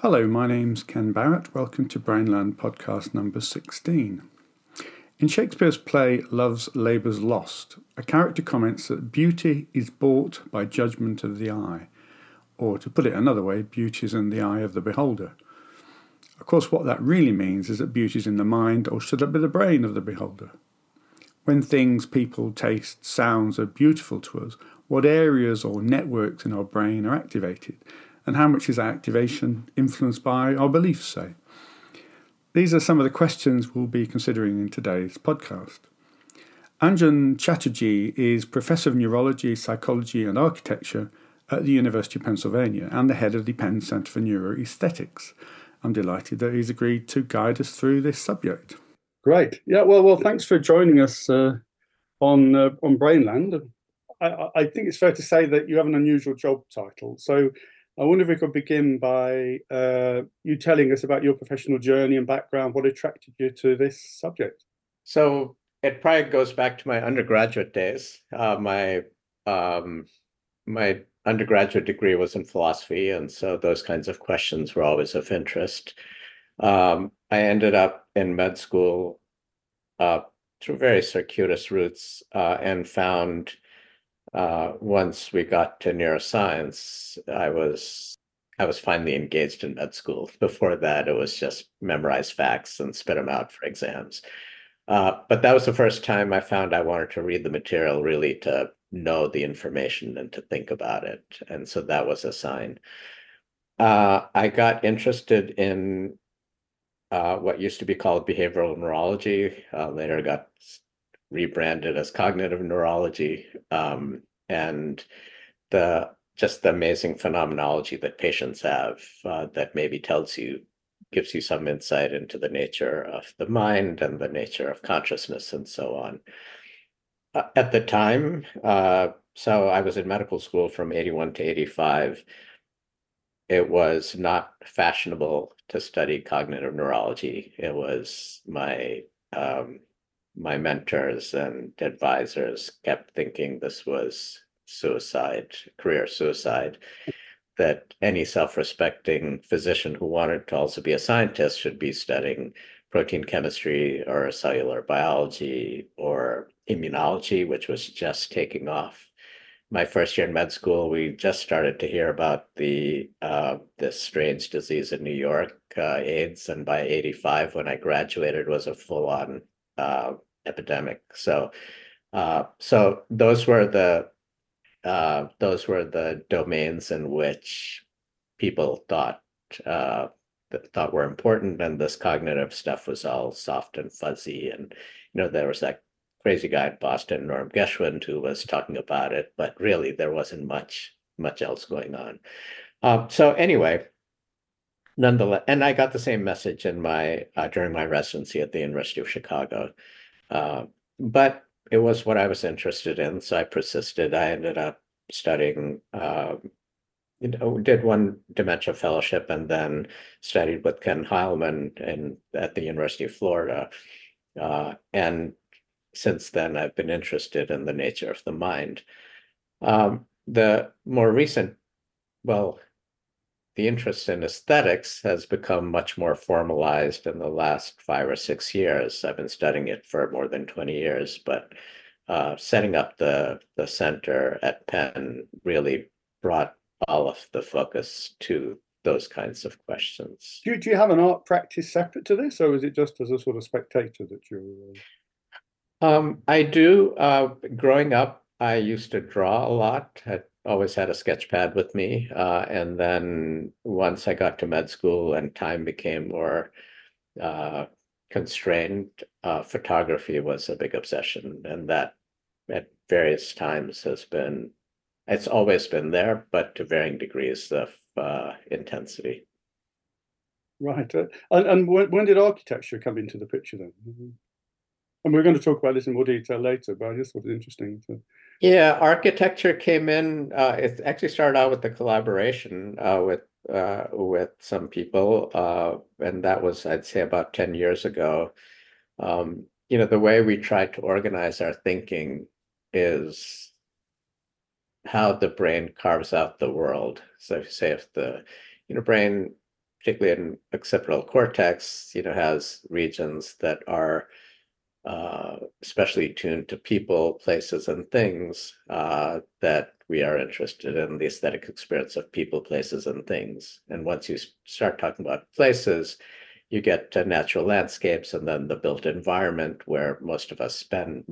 Hello, my name's Ken Barrett. Welcome to Brainland podcast number 16. In Shakespeare's play Love's Labour's Lost, a character comments that beauty is bought by judgment of the eye, or to put it another way, beauty is in the eye of the beholder. Of course, what that really means is that beauty is in the mind, or should it be the brain of the beholder? When things, people, taste, sounds are beautiful to us, what areas or networks in our brain are activated? and how much is that activation influenced by our beliefs, say? These are some of the questions we'll be considering in today's podcast. Anjan Chatterjee is Professor of Neurology, Psychology and Architecture at the University of Pennsylvania and the head of the Penn Center for Neuroaesthetics. I'm delighted that he's agreed to guide us through this subject. Great. Yeah, well, well, thanks for joining us uh, on uh, on Brainland. I, I, think it's fair to say that you have an unusual job title. So I wonder if we could begin by uh, you telling us about your professional journey and background, what attracted you to this subject. So it probably goes back to my undergraduate days. Uh, my um, my undergraduate degree was in philosophy, and so those kinds of questions were always of interest. Um, I ended up in med school uh, through very circuitous routes uh, and found uh, once we got to neuroscience, I was I was finally engaged in med school. Before that, it was just memorize facts and spit them out for exams. Uh, but that was the first time I found I wanted to read the material really to know the information and to think about it. And so that was a sign. Uh, I got interested in uh, what used to be called behavioral neurology, uh, later got rebranded as cognitive neurology um, and the just the amazing phenomenology that patients have uh, that maybe tells you gives you some insight into the nature of the mind and the nature of consciousness and so on uh, at the time uh, so i was in medical school from 81 to 85 it was not fashionable to study cognitive neurology. It was my um, my mentors and advisors kept thinking this was suicide, career suicide, that any self respecting physician who wanted to also be a scientist should be studying protein chemistry or cellular biology or immunology, which was just taking off. My first year in med school, we just started to hear about the uh, this strange disease in New York, uh, AIDS, and by '85, when I graduated, was a full on uh, epidemic. So, uh, so those were the uh, those were the domains in which people thought uh, thought were important, and this cognitive stuff was all soft and fuzzy. And you know, there was that crazy guy in Boston, Norm Geschwind, who was talking about it, but really there wasn't much much else going on. Um, so anyway, nonetheless, and I got the same message in my uh, during my residency at the University of Chicago. Uh, but it was what I was interested in, so I persisted. I ended up studying, uh, you know, did one dementia fellowship and then studied with Ken Heilman in at the University of Florida. Uh, and since then, I've been interested in the nature of the mind. Um, the more recent, well, the interest in aesthetics has become much more formalized in the last five or six years. I've been studying it for more than 20 years, but uh, setting up the, the center at Penn really brought all of the focus to those kinds of questions. Do you, do you have an art practice separate to this, or is it just as a sort of spectator that you're? Um, I do. Uh, growing up, I used to draw a lot. I always had a sketch pad with me. Uh, and then once I got to med school and time became more uh, constrained, uh, photography was a big obsession. And that at various times has been, it's always been there, but to varying degrees of uh, intensity. Right. Uh, and, and when, when, did architecture come into the picture then? And we're going to talk about this in more detail later, but I just thought it interesting to yeah, architecture came in. Uh, it actually started out with the collaboration uh, with uh, with some people, uh, and that was, I'd say, about 10 years ago. Um, you know, the way we try to organize our thinking is how the brain carves out the world. So if you say if the, you know, brain, particularly in occipital cortex, you know, has regions that are uh, especially tuned to people, places, and things uh, that we are interested in the aesthetic experience of people, places, and things. And once you start talking about places, you get to natural landscapes and then the built environment where most of us spend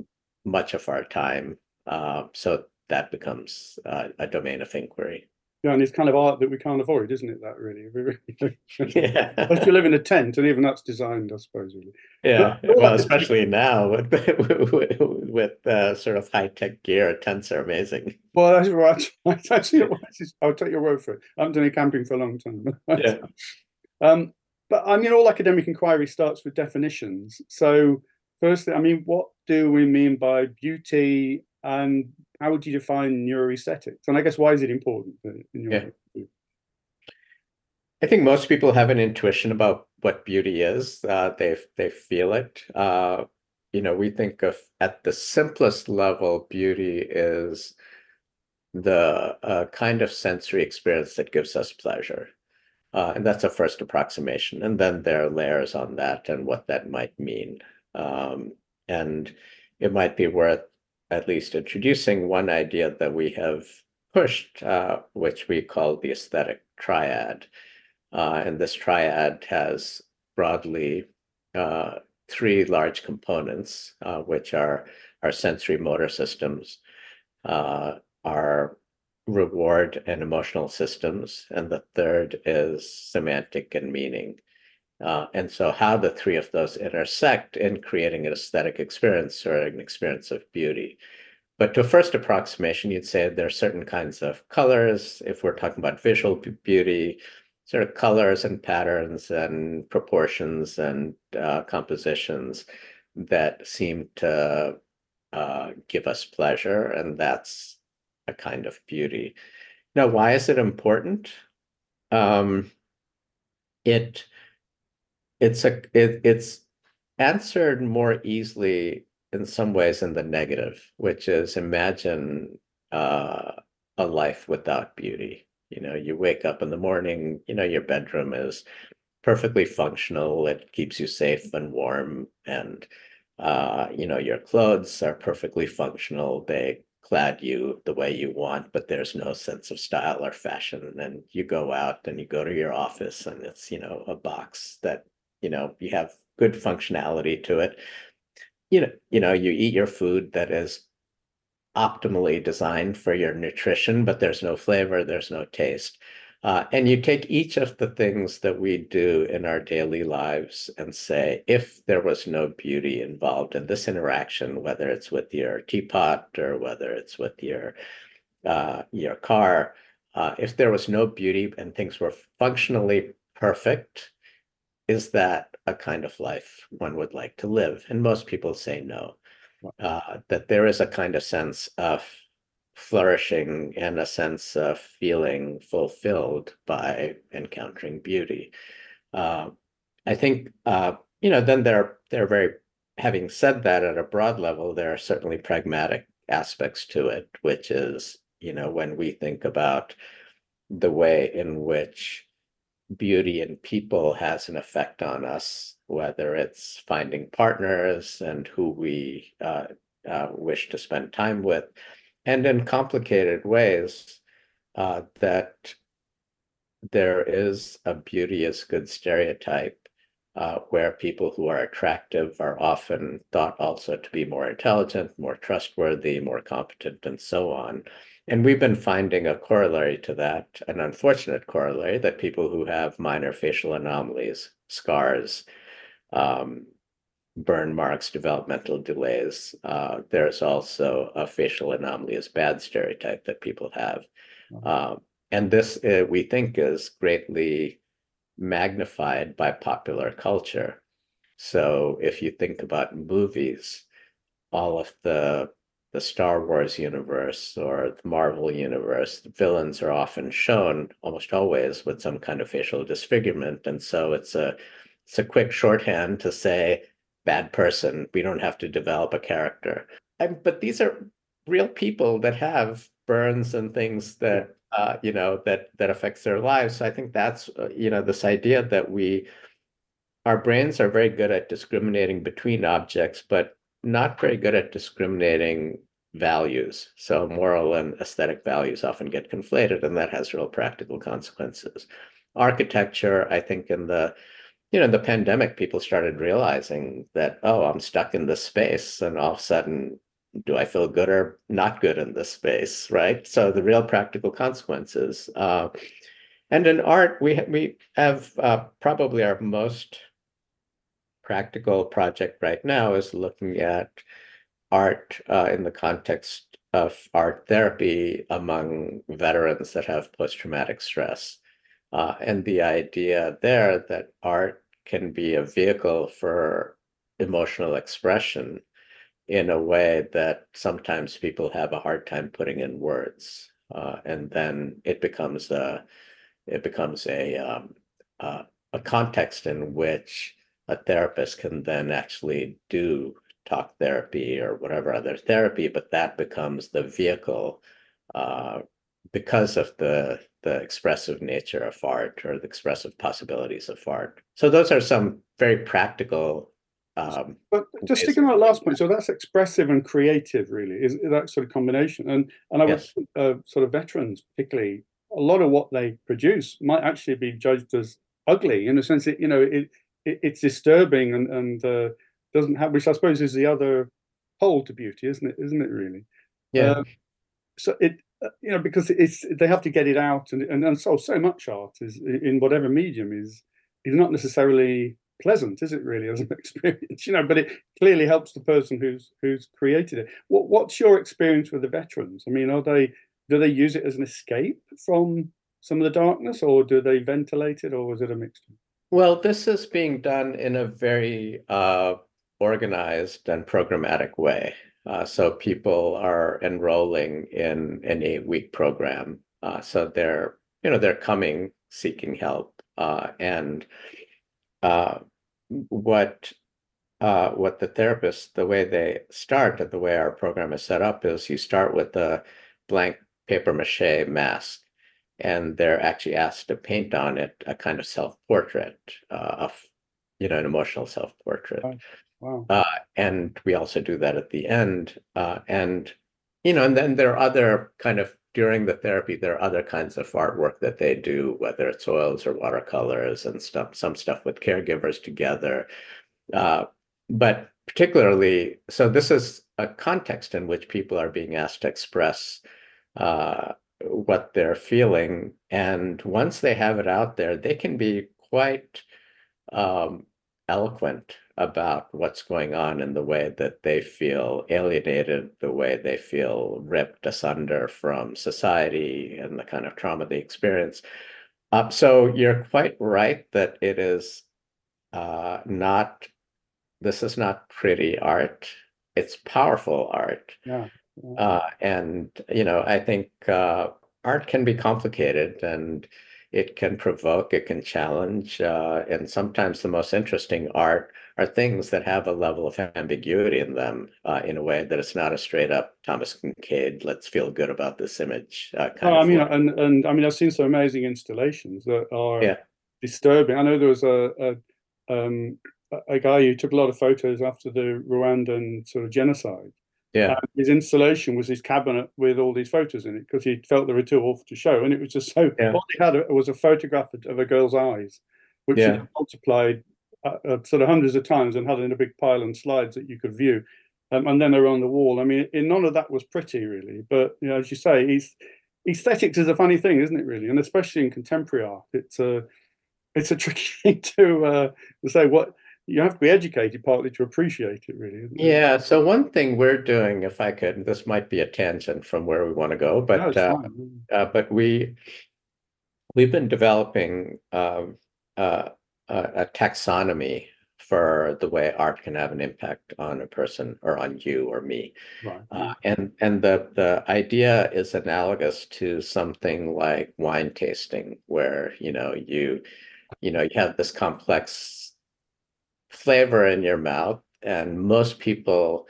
much of our time. Uh, so that becomes uh, a domain of inquiry. Yeah, and it's kind of art that we can't avoid, isn't it? That really, yeah. Unless you live in a tent, and even that's designed, I suppose. Really. Yeah, well, especially now with with, with uh, sort of high tech gear, tents are amazing. Well, that's right. Actually, I'll take your word for it. I haven't done any camping for a long time. yeah. Um, but I mean, all academic inquiry starts with definitions. So, firstly, I mean, what do we mean by beauty and how would you define neuroaesthetics? And I guess why is it important in your yeah. view? I think most people have an intuition about what beauty is. Uh, they they feel it. Uh, you know, we think of at the simplest level, beauty is the uh, kind of sensory experience that gives us pleasure. Uh, and that's a first approximation. And then there are layers on that and what that might mean. Um, and it might be worth at least introducing one idea that we have pushed, uh, which we call the aesthetic triad. Uh, and this triad has broadly uh, three large components, uh, which are our sensory motor systems, uh, our reward and emotional systems, and the third is semantic and meaning. Uh, and so how the three of those intersect in creating an aesthetic experience or an experience of beauty. But to a first approximation, you'd say there are certain kinds of colors. If we're talking about visual beauty, sort of colors and patterns and proportions and uh, compositions that seem to uh, give us pleasure, and that's a kind of beauty. Now, why is it important? Um, it it's a it, it's answered more easily in some ways in the negative, which is imagine uh, a life without beauty. You know, you wake up in the morning, you know, your bedroom is perfectly functional. It keeps you safe and warm, and uh, you know, your clothes are perfectly functional. They clad you the way you want, but there's no sense of style or fashion. And you go out and you go to your office, and it's you know a box that you know you have good functionality to it. You know you know you eat your food that is optimally designed for your nutrition but there's no flavor there's no taste. Uh, and you take each of the things that we do in our daily lives and say if there was no beauty involved in this interaction whether it's with your teapot or whether it's with your uh, your car uh, if there was no beauty and things were functionally perfect is that a kind of life one would like to live? And most people say no. Uh, that there is a kind of sense of flourishing and a sense of feeling fulfilled by encountering beauty. Uh, I think uh, you know. Then there, there are very. Having said that, at a broad level, there are certainly pragmatic aspects to it, which is you know when we think about the way in which beauty in people has an effect on us, whether it's finding partners and who we uh, uh, wish to spend time with, and in complicated ways uh, that there is a beauty is good stereotype uh, where people who are attractive are often thought also to be more intelligent, more trustworthy, more competent, and so on. And we've been finding a corollary to that, an unfortunate corollary, that people who have minor facial anomalies, scars, um, burn marks, developmental delays, uh, there's also a facial anomaly as bad stereotype that people have. Uh, and this, uh, we think, is greatly magnified by popular culture. So if you think about movies, all of the the Star Wars universe or the Marvel universe, the villains are often shown almost always with some kind of facial disfigurement. And so it's a it's a quick shorthand to say bad person. We don't have to develop a character. And, but these are real people that have burns and things that uh, you know that that affects their lives. So I think that's uh, you know this idea that we our brains are very good at discriminating between objects, but not very good at discriminating values. So moral and aesthetic values often get conflated, and that has real practical consequences. Architecture, I think, in the you know, the pandemic, people started realizing that, oh, I'm stuck in this space, and all of a sudden, do I feel good or not good in this space, right? So the real practical consequences. Uh, and in art, we we have uh, probably our most practical project right now is looking at art uh, in the context of art therapy among veterans that have post-traumatic stress. Uh, and the idea there that art can be a vehicle for emotional expression in a way that sometimes people have a hard time putting in words. Uh, and then it becomes a it becomes a um, uh, a context in which a therapist can then actually do talk therapy or whatever other therapy, but that becomes the vehicle uh, because of the the expressive nature of art or the expressive possibilities of art. So those are some very practical. Um, but just sticking on that last point, so that's expressive and creative, really, is that sort of combination. And and I yes. would uh, sort of veterans, particularly, a lot of what they produce might actually be judged as ugly in the sense that you know it it, it's disturbing and and uh, doesn't have, which I suppose is the other pole to beauty, isn't it? Isn't it really? Yeah. Um, so it uh, you know because it's they have to get it out and and, and so so much art is in whatever medium is is not necessarily pleasant is it really as an experience you know but it clearly helps the person who's who's created it what what's your experience with the veterans i mean are they do they use it as an escape from some of the darkness or do they ventilate it or is it a mixture well, this is being done in a very uh, organized and programmatic way. Uh, so people are enrolling in an eight-week program. Uh, so they're, you know, they're coming seeking help. Uh, and uh, what uh, what the therapists, the way they start, the way our program is set up, is you start with a blank paper mache mask and they're actually asked to paint on it a kind of self-portrait uh, of you know an emotional self-portrait. Wow. Uh, and we also do that at the end uh, and you know and then there are other kind of during the therapy there are other kinds of artwork that they do whether it's oils or watercolors and stuff some stuff with caregivers together. Uh, but particularly so this is a context in which people are being asked to express uh, what they're feeling. And once they have it out there, they can be quite um, eloquent about what's going on in the way that they feel alienated, the way they feel ripped asunder from society and the kind of trauma they experience. Uh, so you're quite right that it is uh, not, this is not pretty art. It's powerful art. Yeah. Uh, and you know, I think uh, art can be complicated, and it can provoke, it can challenge, uh, and sometimes the most interesting art are things that have a level of ambiguity in them, uh, in a way that it's not a straight up Thomas Kinkade. Let's feel good about this image. Uh, oh, I mean, and and I mean, I've seen some amazing installations that are yeah. disturbing. I know there was a, a um, a guy who took a lot of photos after the Rwandan sort of genocide, yeah. And his installation was his cabinet with all these photos in it because he felt they were too awful to show. And it was just so, yeah. all he had was a photograph of a girl's eyes, which yeah. he multiplied uh, uh, sort of hundreds of times and had in a big pile and slides that you could view. Um, and then they were on the wall. I mean, in, none of that was pretty, really. But, you know, as you say, he's, aesthetics is a funny thing, isn't it, really? And especially in contemporary art, it's a, it's a tricky thing to, uh, to say what you have to be educated partly to appreciate it really yeah so one thing we're doing if i could this might be a tangent from where we want to go but no, uh, uh, but we we've been developing um, uh, a, a taxonomy for the way art can have an impact on a person or on you or me. Right. Uh, and and the the idea is analogous to something like wine tasting, where you know you you know you have this complex flavor in your mouth, and most people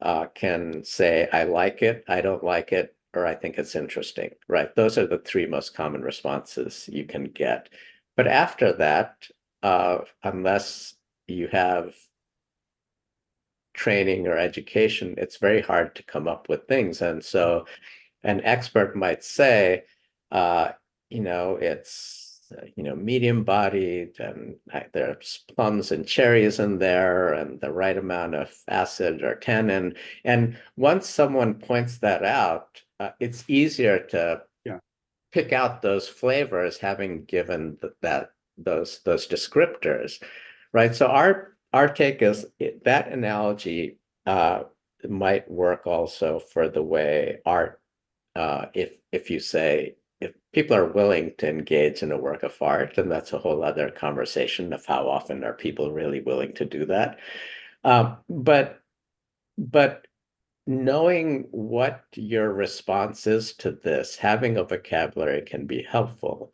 uh, can say, "I like it," "I don't like it," or "I think it's interesting." Right? Those are the three most common responses you can get. But after that, uh, unless you have training or education, it's very hard to come up with things. And so an expert might say, uh, you know, it's you know medium bodied and there's plums and cherries in there and the right amount of acid or tannin. And once someone points that out, uh, it's easier to yeah. pick out those flavors, having given that those those descriptors, right? So our our take is that analogy uh, might work also for the way art. Uh, if if you say if people are willing to engage in a work of art, then that's a whole other conversation of how often are people really willing to do that. Um, but but knowing what your response is to this, having a vocabulary can be helpful.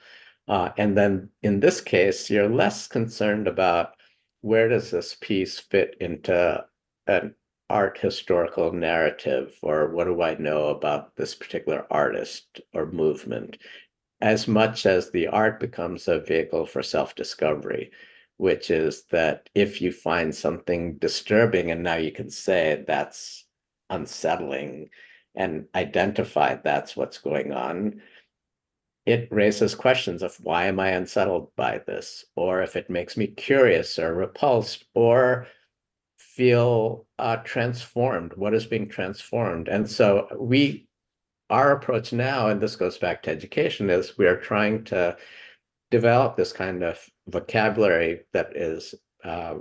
Uh, and then in this case, you're less concerned about where does this piece fit into an art historical narrative or what do I know about this particular artist or movement, as much as the art becomes a vehicle for self discovery, which is that if you find something disturbing and now you can say that's unsettling and identify that's what's going on it raises questions of why am I unsettled by this? Or if it makes me curious or repulsed or feel uh, transformed, what is being transformed? And so we, our approach now, and this goes back to education, is we are trying to develop this kind of vocabulary that is, uh,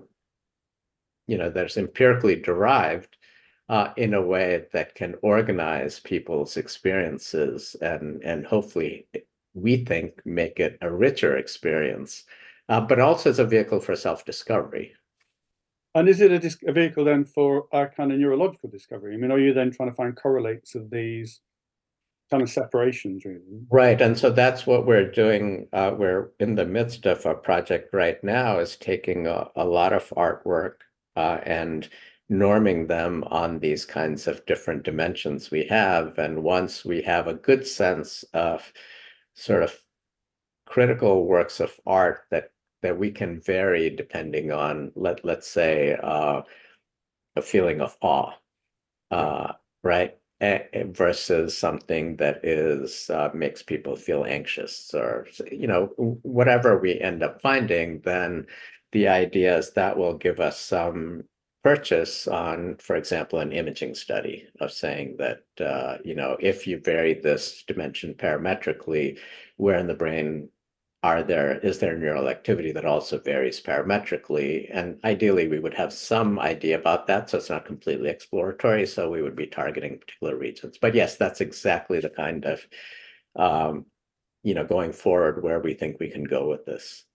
you know, that's empirically derived uh, in a way that can organize people's experiences and and hopefully we think make it a richer experience, uh, but also as a vehicle for self-discovery. And is it a, a, vehicle then for our kind of neurological discovery? I mean, are you then trying to find correlates of these kind of separations, really? Right, and so that's what we're doing. Uh, we're in the midst of a project right now, is taking a, a lot of artwork uh, and norming them on these kinds of different dimensions we have. And once we have a good sense of sort of critical works of art that that we can vary depending on let let's say uh, a feeling of awe, uh, right? A- versus something that is uh, makes people feel anxious or you know whatever we end up finding, then the idea is that will give us some purchase on, for example, an imaging study of saying that, uh, you know, if you vary this dimension parametrically, where in the brain are there, is there neural activity that also varies parametrically? And ideally, we would have some idea about that. So it's not completely exploratory. So we would be targeting particular regions. But yes, that's exactly the kind of, um, you know, going forward where we think we can go with this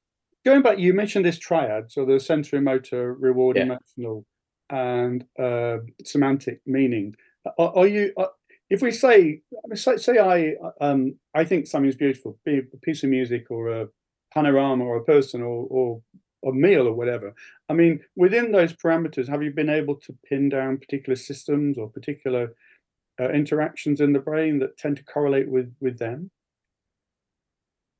going back, you mentioned this triad, so the sensory motor, reward, yeah. emotional, and uh, semantic meaning. Are, are you? Are, if we say, say, I, um, I think something's beautiful, be a piece of music or a panorama or a person or, or a meal or whatever. I mean, within those parameters, have you been able to pin down particular systems or particular uh, interactions in the brain that tend to correlate with with them?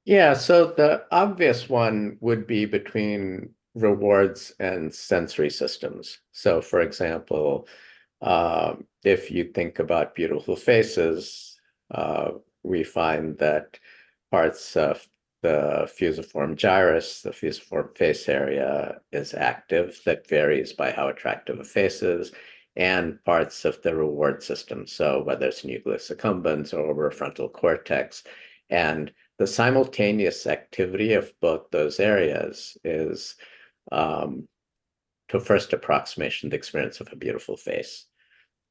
Yeah, so the obvious one would be between rewards and sensory systems. So, for example, uh, if you think about beautiful faces, uh, we find that parts of the fusiform gyrus, the fusiform face area, is active. That varies by how attractive a face is, and parts of the reward system. So, whether it's nucleus accumbens or frontal cortex. And the simultaneous activity of both those areas is um, to first approximation the experience of a beautiful face.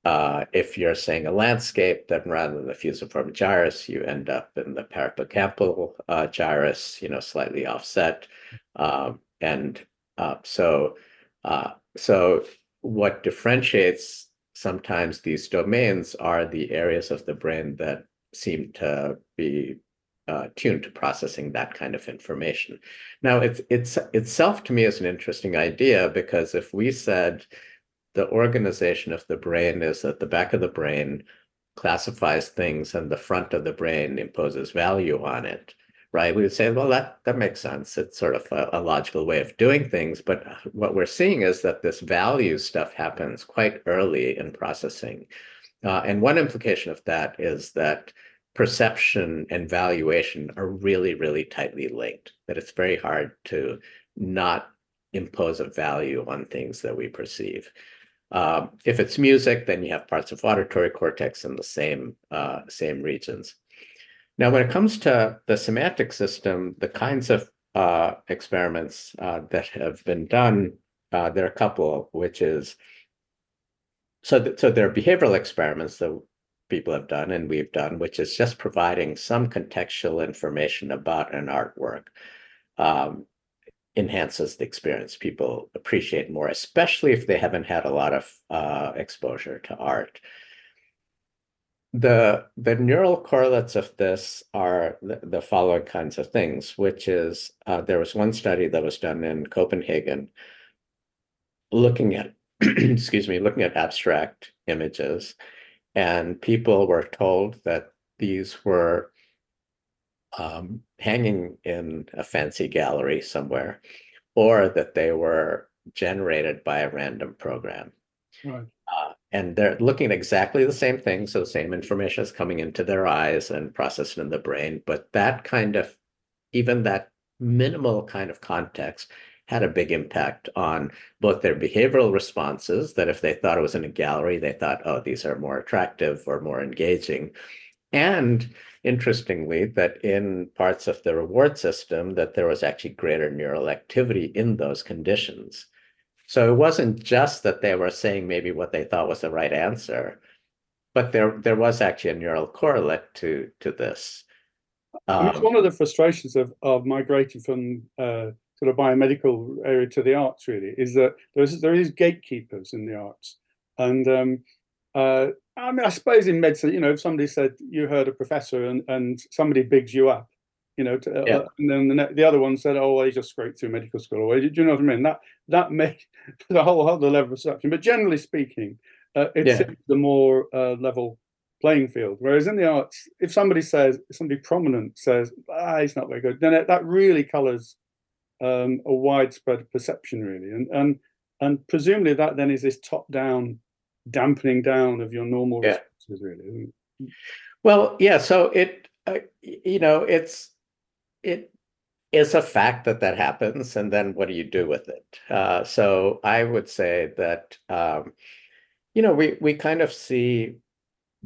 Uh, if you're saying a landscape, then rather than the fusiform gyrus, you end up in the parahippocampal uh, gyrus, you know, slightly offset. Um, and uh, so Uh, so what differentiates sometimes these domains are the areas of the brain that seem to be uh, tuned to processing that kind of information. Now, it's it's itself to me is an interesting idea because if we said the organization of the brain is that the back of the brain classifies things and the front of the brain imposes value on it, right? We would say, well, that that makes sense. It's sort of a, a logical way of doing things. But what we're seeing is that this value stuff happens quite early in processing. Uh, and one implication of that is that perception and valuation are really, really tightly linked, that it's very hard to not impose a value on things that we perceive. Um, if it's music, then you have parts of auditory cortex in the same uh, same regions. Now, when it comes to the semantic system, the kinds of uh, experiments uh, that have been done, uh, there are a couple, which is so. Th so there are behavioral experiments that people have done and we've done, which is just providing some contextual information about an artwork. Um, enhances the experience. People appreciate more, especially if they haven't had a lot of uh, exposure to art. The, the neural correlates of this are the, the following kinds of things, which is uh, there was one study that was done in Copenhagen looking at, excuse me, looking at abstract images. And people were told that these were um, hanging in a fancy gallery somewhere, or that they were generated by a random program. Right. Uh, and they're looking at exactly the same thing. So the same information is coming into their eyes and processed in the brain. But that kind of, even that minimal kind of context had a big impact on both their behavioral responses, that if they thought it was in a gallery, they thought, oh, these are more attractive or more engaging. And interestingly, that in parts of the reward system, that there was actually greater neural activity in those conditions. So it wasn't just that they were saying maybe what they thought was the right answer, but there there was actually a neural correlate to to this. Um, it's one of the frustrations of of migrating from uh, sort of biomedical area to the arts. Really, is that there's there is gatekeepers in the arts, and um, uh, I mean, I suppose in medicine, you know, if somebody said you heard a professor and, and somebody bigs you up, you know, to, uh, yeah. uh, and then the, the other one said, "Oh, well, he just scraped through medical school." Or, do you know what I mean? That that makes the whole other level of perception. But generally speaking, uh, it's yeah. the more uh, level playing field. Whereas in the arts, if somebody says somebody prominent says, "Ah, he's not very good," then it, that really colours um, a widespread perception, really, and and and presumably that then is this top-down dampening down of your normal yeah. responses, really. Well, yeah. So it, uh, you know, it's it is a fact that that happens, and then what do you do with it? Uh, so I would say that, um, you know, we we kind of see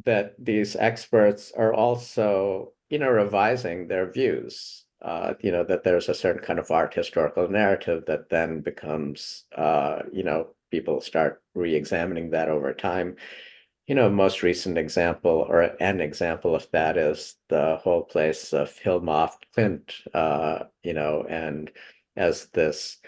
that these experts are also, you know, revising their views. Uh, you know that there's a certain kind of art historical narrative that then becomes, uh, you know, people start re-examining that over time. You know, most recent example or an example of that is the whole place of Hilma Klint, uh, you know, and as this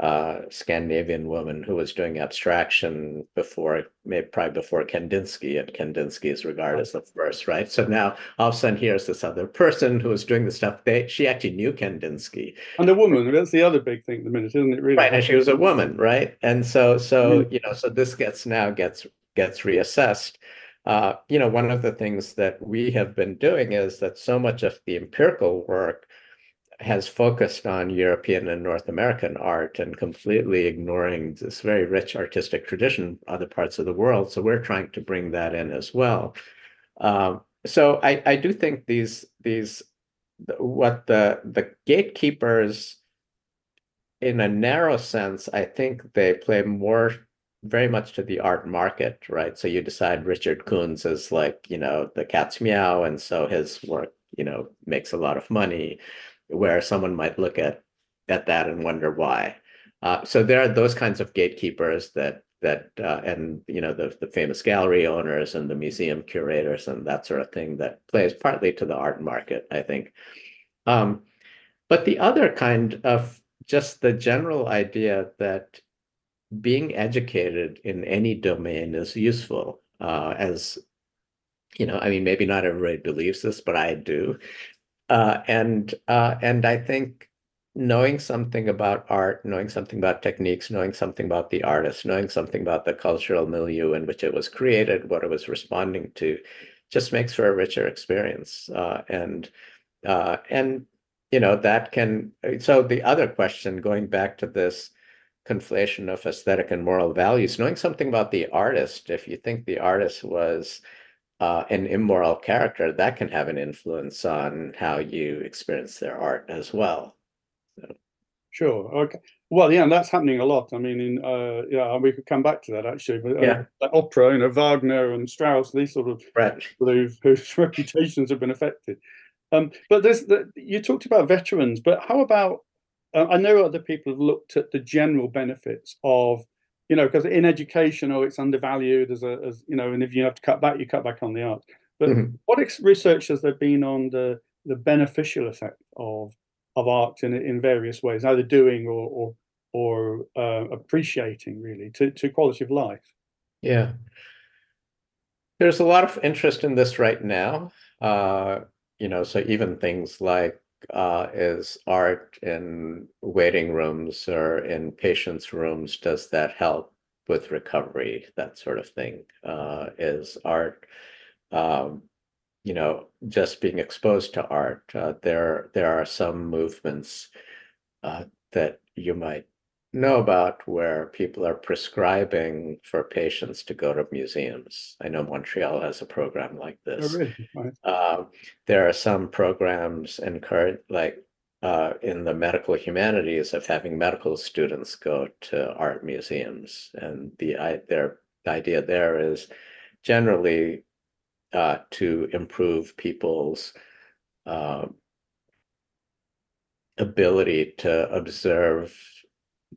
uh, Scandinavian woman who was doing abstraction before, maybe probably before Kandinsky, and Kandinsky is regarded as the first, right? So now all of a sudden here's this other person who was doing the stuff. They she actually knew Kandinsky. And a woman, that's the other big thing at the minute, isn't it? Really, right? And she was a woman, right? And so so you know, so this gets now gets gets reassessed. Uh, you know, one of the things that we have been doing is that so much of the empirical work has focused on European and North American art and completely ignoring this very rich artistic tradition other parts of the world. So we're trying to bring that in as well. Um, so I, I do think these these what the the gatekeepers in a narrow sense, I think they play more very much to the art market, right? So you decide Richard Koons is like, you know, the cat's meow, and so his work, you know, makes a lot of money where someone might look at at that and wonder why. Uh, so there are those kinds of gatekeepers that that uh, and you know the the famous gallery owners and the museum curators and that sort of thing that plays partly to the art market, I think. Um, but the other kind of just the general idea that being educated in any domain is useful. Uh, as you know, I mean, maybe not everybody believes this, but I do. Uh, and uh, and I think knowing something about art, knowing something about techniques, knowing something about the artist, knowing something about the cultural milieu in which it was created, what it was responding to, just makes for a richer experience. Uh, and uh, and you know that can. So the other question, going back to this conflation of aesthetic and moral values, knowing something about the artist, if you think the artist was uh, an immoral character, that can have an influence on how you experience their art as well. So. Sure. Okay. Well, yeah, and that's happening a lot. I mean, in uh, yeah, we could come back to that actually. But uh, yeah, like opera, you know, Wagner and Strauss, these sort of right. who've, whose reputations have been affected. Um, but there's the, you talked about veterans, but how about? Uh, I know other people have looked at the general benefits of, you know, because in education, oh, it's undervalued as a, as you know, and if you have to cut back, you cut back on the art. But mm-hmm. what ex- research has there been on the the beneficial effect of of art in in various ways, either doing or or, or uh, appreciating really to, to quality of life. Yeah, there's a lot of interest in this right now. Uh, you know, so even things like uh, is art in waiting rooms or in patients' rooms, does that help with recovery? That sort of thing. Uh, is art um, you know, just being exposed to art. Uh, there, there are some movements uh, that you might know about where people are prescribing for patients to go to museums. I know Montreal has a program like oh, this. Oh, really? right. uh, there are some programs encourage, like uh, in the medical humanities, of having medical students go to art museums, and the I, their the idea there is generally uh, to improve people's uh, ability to observe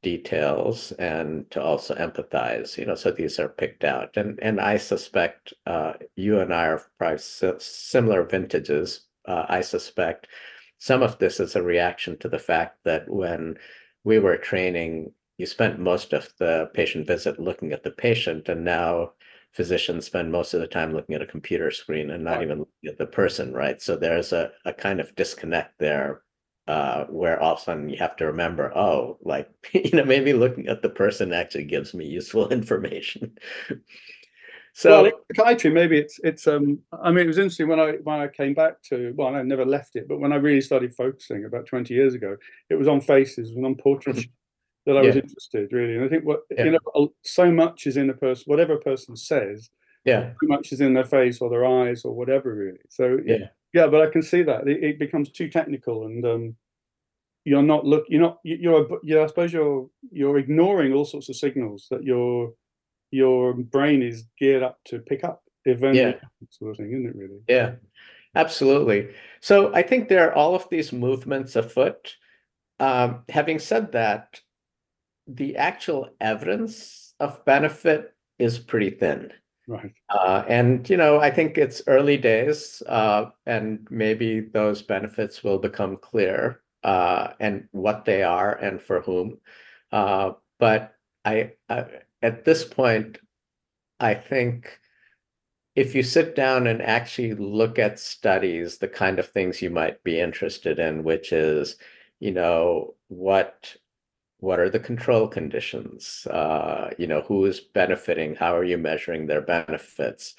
details and to also empathize you know so these are picked out and and i suspect uh, you and i are probably similar vintages uh, i suspect some of this is a reaction to the fact that when we were training you spent most of the patient visit looking at the patient and now physicians spend most of the time looking at a computer screen and not right. even looking at the person, right? So there's a, a kind of disconnect there uh, where all of a sudden you have to remember, oh, like, you know, maybe looking at the person actually gives me useful information. so well, psychiatry, maybe it's it's um I mean it was interesting when I when I came back to well I never left it, but when I really started focusing about 20 years ago, it was on faces and on portraiture. Mm-hmm that I yeah. was interested really. And I think what yeah. you know, so much is in a person, whatever a person says. Yeah, so much is in their face or their eyes or whatever really. So yeah, yeah, but I can see that it, it becomes too technical and um, you're not look, you're not, you're, yeah, I suppose you're you're ignoring all sorts of signals that your your brain is geared up to pick up. If yeah, sort of thing, isn't it really? Yeah, absolutely. So I think there are all of these movements afoot. Um, having said that, the actual evidence of benefit is pretty thin. Right. Uh, and, you know, I think it's early days, uh, and maybe those benefits will become clear uh, and what they are and for whom. Uh, but I, I, at this point, I think if you sit down and actually look at studies, the kind of things you might be interested in, which is, you know, what what are the control conditions uh, you know who is benefiting how are you measuring their benefits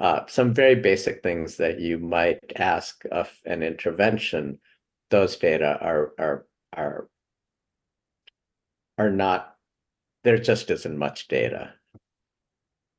uh, some very basic things that you might ask of an intervention those data are are are are not there just isn't much data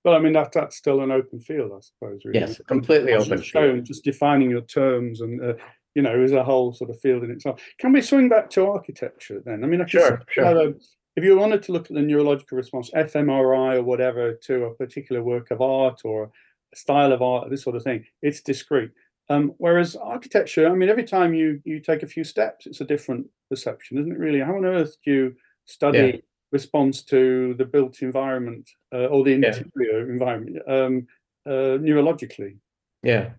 well, I mean that that's still an open field, I suppose. Really. Yes, completely open. Shown field. just defining your terms and uh, you know, is a whole sort of field in itself. Can we swing back to architecture then? I mean, I sure, sure. if you wanted to look at the neurological response, fMRI or whatever, to a particular work of art or a style of art, this sort of thing, it's discrete. Um, whereas architecture, I mean, every time you you take a few steps, it's a different perception, isn't it? Really, how on earth do you study yeah. response to the built environment uh, or the interior yeah. environment um, uh, neurologically? Yeah,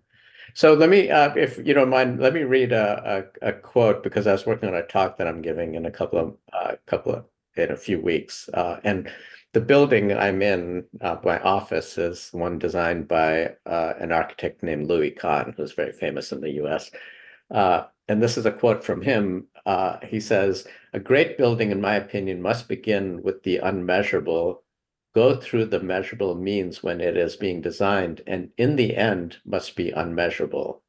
so let me, uh, if you don't mind, let me read a, a, a, quote because I was working on a talk that I'm giving in a couple of uh, couple of in a few weeks. Uh, and the building I'm in, uh, my office, is one designed by uh, an architect named Louis Kahn, who's very famous in the US. Uh, and this is a quote from him. He says, A great building, in my opinion, must begin with the unmeasurable, go through the measurable means when it is being designed, and in the end must be unmeasurable.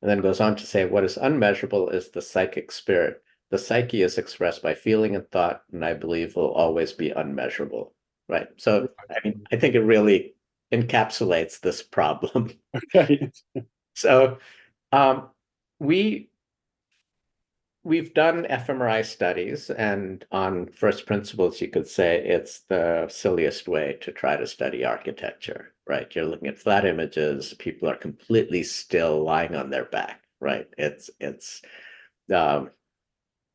And then goes on to say, What is unmeasurable is the psychic spirit the psyche is expressed by feeling and thought, and I believe will always be unmeasurable. Right. So I mean, I think it really encapsulates this problem. Okay. so um, we we've done fMRI studies, and on first principles, you could say it's the silliest way to try to study architecture. Right. You're looking at flat images. People are completely still lying on their back. Right. It's it's um,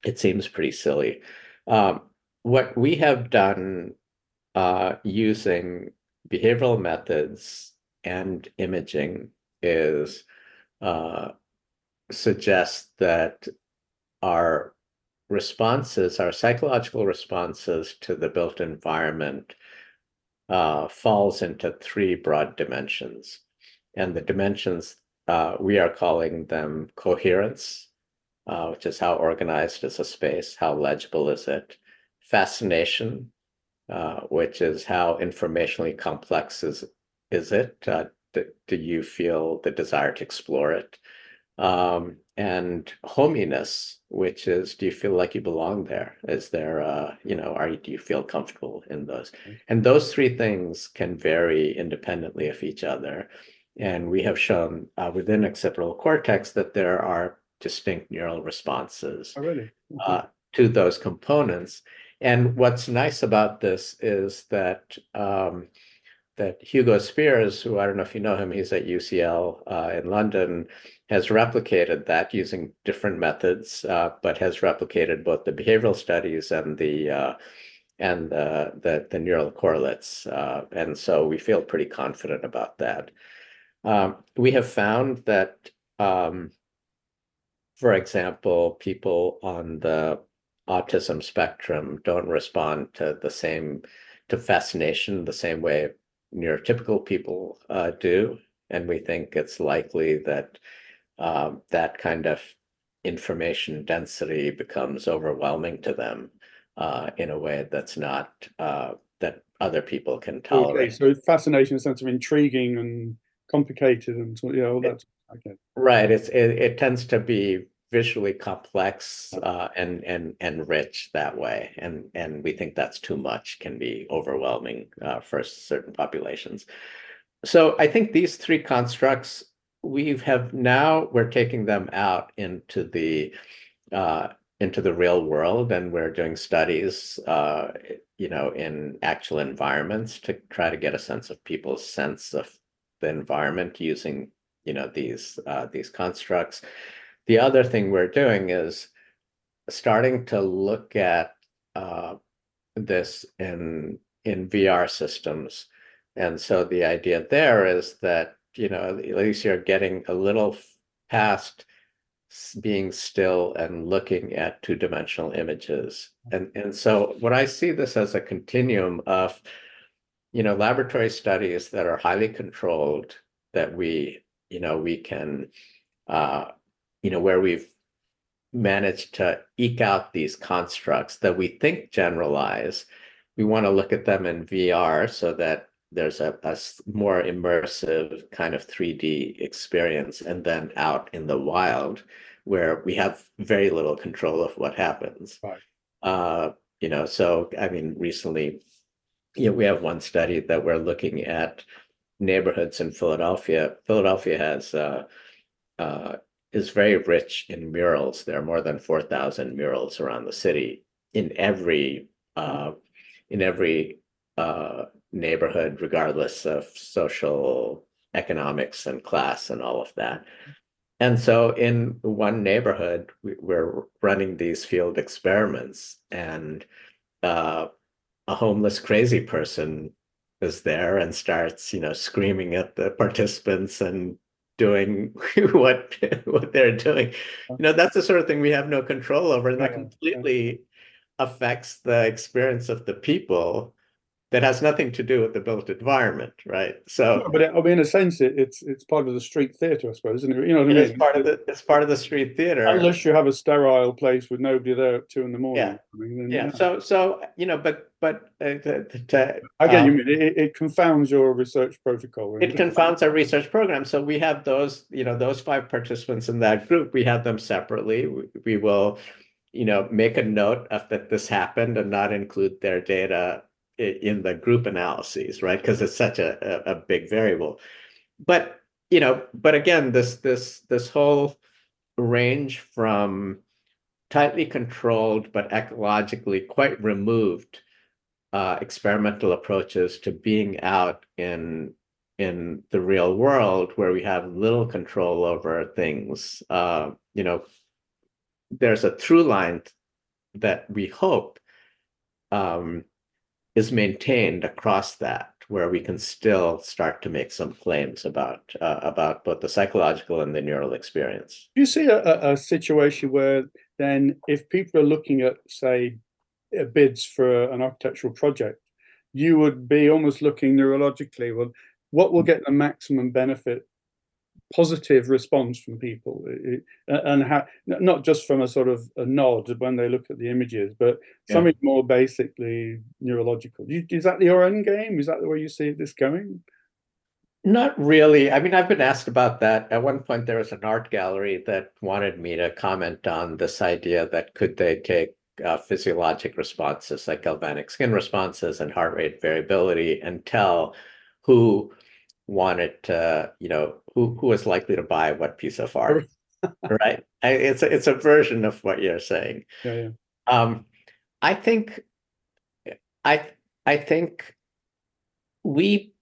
it seems pretty silly. Um, what we have done uh, using behavioral methods and imaging is uh, suggest that our responses, our psychological responses to the built environment uh, falls into three broad dimensions. And the dimensions, uh, we are calling them coherence, uh, which is how organized is a space, how legible is it? Fascination, uh, which is how informationally complex is is it? Uh, do, do, you feel the desire to explore it? Um, and hominess, which is do you feel like you belong there? Is there, uh, you know, are you, do you feel comfortable in those? And those three things can vary independently of each other. And we have shown uh, within occipital cortex that there are distinct neural responses oh, really? uh, to those components. And what's nice about this is that um, that Hugo Spears, who I don't know if you know him, he's at UCL uh, in London, has replicated that using different methods, uh, but has replicated both the behavioral studies and the uh, and the, the, the neural correlates. Uh, and so we feel pretty confident about that. Um, we have found that um, for example, people on the autism spectrum don't respond to the same to fascination the same way neurotypical people uh, do, and we think it's likely that um, that kind of information density becomes overwhelming to them uh, in a way that's not uh, that other people can tolerate. Okay, so fascination, sense of intriguing and complicated, and you know all that. Okay. Right. It's it, it tends to be visually complex uh, and and and rich that way, and and we think that's too much, can be overwhelming uh, for certain populations. So I think these three constructs we have now we're taking them out into the uh, into the real world, and we're doing studies, uh, you know, in actual environments to try to get a sense of people's sense of the environment using you know these uh, these constructs. The other thing we're doing is starting to look at uh, this in in VR systems, and so the idea there is that you know at least you're getting a little past being still and looking at two-dimensional images. And and so what i see this as a continuum of you know laboratory studies that are highly controlled that we you know we can uh, you know where we've managed to eke out these constructs that we think generalize we want to look at them in vr so that there's a, a more immersive kind of 3d experience and then out in the wild where we have very little control of what happens right. uh, you know so i mean recently you know, we have one study that we're looking at neighborhoods in Philadelphia. Philadelphia has uh, uh, is very rich in murals. There are more than four thousand murals around the city in every uh, in every uh, neighborhood, regardless of social economics and class and all of that. And so, in one neighborhood, we, are running these field experiments, and uh, a homeless crazy person is there and starts, you know, screaming at the participants and doing what what they're doing. You know, that's the sort of thing we have no control over, and that completely affects the experience of the people that has nothing to do with the built environment, right? So, no, but it, I mean, in a sense, it, it's it's part of the street theatre, I suppose, isn't it? You know what I mean? It's part of the it's part of the street theatre. Unless you have a sterile place with nobody there at two in the morning. Yeah. I mean, yeah. yeah. So so you know, but but uh, to, to, I get um, you mean it, it, confounds your research protocol. It confounds our research program. So we have those you know those five participants in that group. We have them separately. we, we will you know make a note of that this happened and not include their data in the group analyses, right? Because it's such a, a, a big variable. But you know, but again, this this this whole range from tightly controlled but ecologically quite removed uh, experimental approaches to being out in in the real world where we have little control over things. Uh, you know, there's a through line that we hope um, is maintained across that where we can still start to make some claims about uh, about both the psychological and the neural experience. Do you see a, a situation where then if people are looking at say bids for an architectural project, you would be almost looking neurologically, well, what will get the maximum benefit positive response from people. And how not just from a sort of a nod when they look at the images but yeah. something more basically neurological. Is that your end game? Is that the way you see this going? Not really. I mean i've been asked about that. At one point there was an art gallery that wanted me to comment on this idea that could they take uh, physiologic responses like galvanic skin responses and heart rate variability and tell who wanted to, you know, who who is likely to buy what piece of art, right? I, it's a, it's a version of what you're saying. Yeah, yeah. Um, I think, I I think we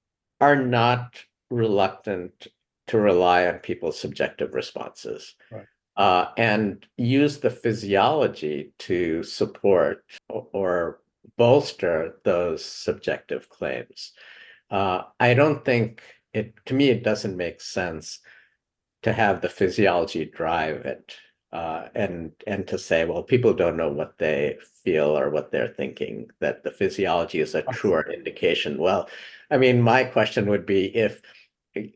are not reluctant to rely on people's subjective responses. Right. Uh, and use the physiology to support or bolster those subjective claims. Uh, I don't think it to me it doesn't make sense to have the physiology drive it uh, and and to say well people don't know what they feel or what they're thinking that the physiology is a truer indication. Well i mean my question would be if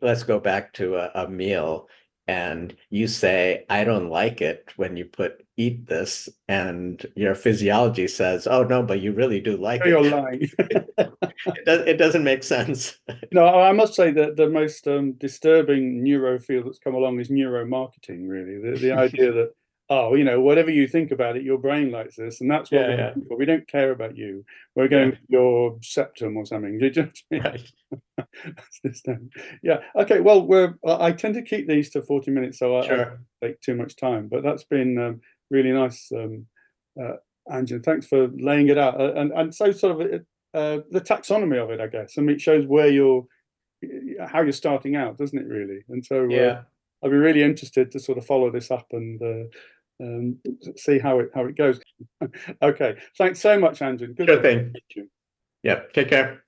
let's go back to a, a meal and you say i don't like it when you put eat this and your physiology says oh no but you really do like it. You're it lying. it, does, doesn't make sense no i must say that the most um, disturbing neuro field that's come along is neuromarketing really the, the idea that oh, you know, whatever you think about it, your brain likes this, and that's what yeah, we, yeah. we don't care about you. We're going yeah. your septum or something. Did you? Right. yeah. Okay. Well, we're. I tend to keep these to forty minutes, so I, sure. I don't take too much time. But that's been um, really nice, um, uh, Anjan. Thanks for laying it out, uh, and and so sort of uh, the taxonomy of it, I guess. I mean, it shows where you're, how you're starting out, doesn't it? Really, and so uh, yeah. I'd be really interested to sort of follow this up and uh, um, see how it how it goes. okay, thanks so much, Andrew. Good sure thing. Yeah, take care.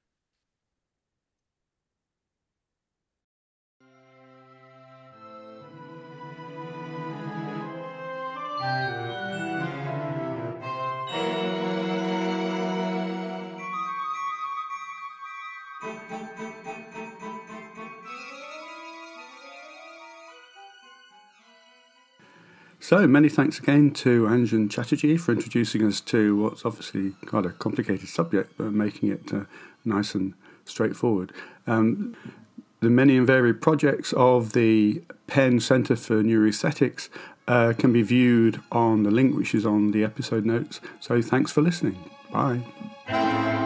So many thanks again to Anjan Chatterjee for introducing us to what's obviously quite a complicated subject, but making it uh, nice and straightforward. Um, the many and varied projects of the Penn Centre for Neuroaesthetics uh, can be viewed on the link which is on the episode notes. So thanks for listening. Bye.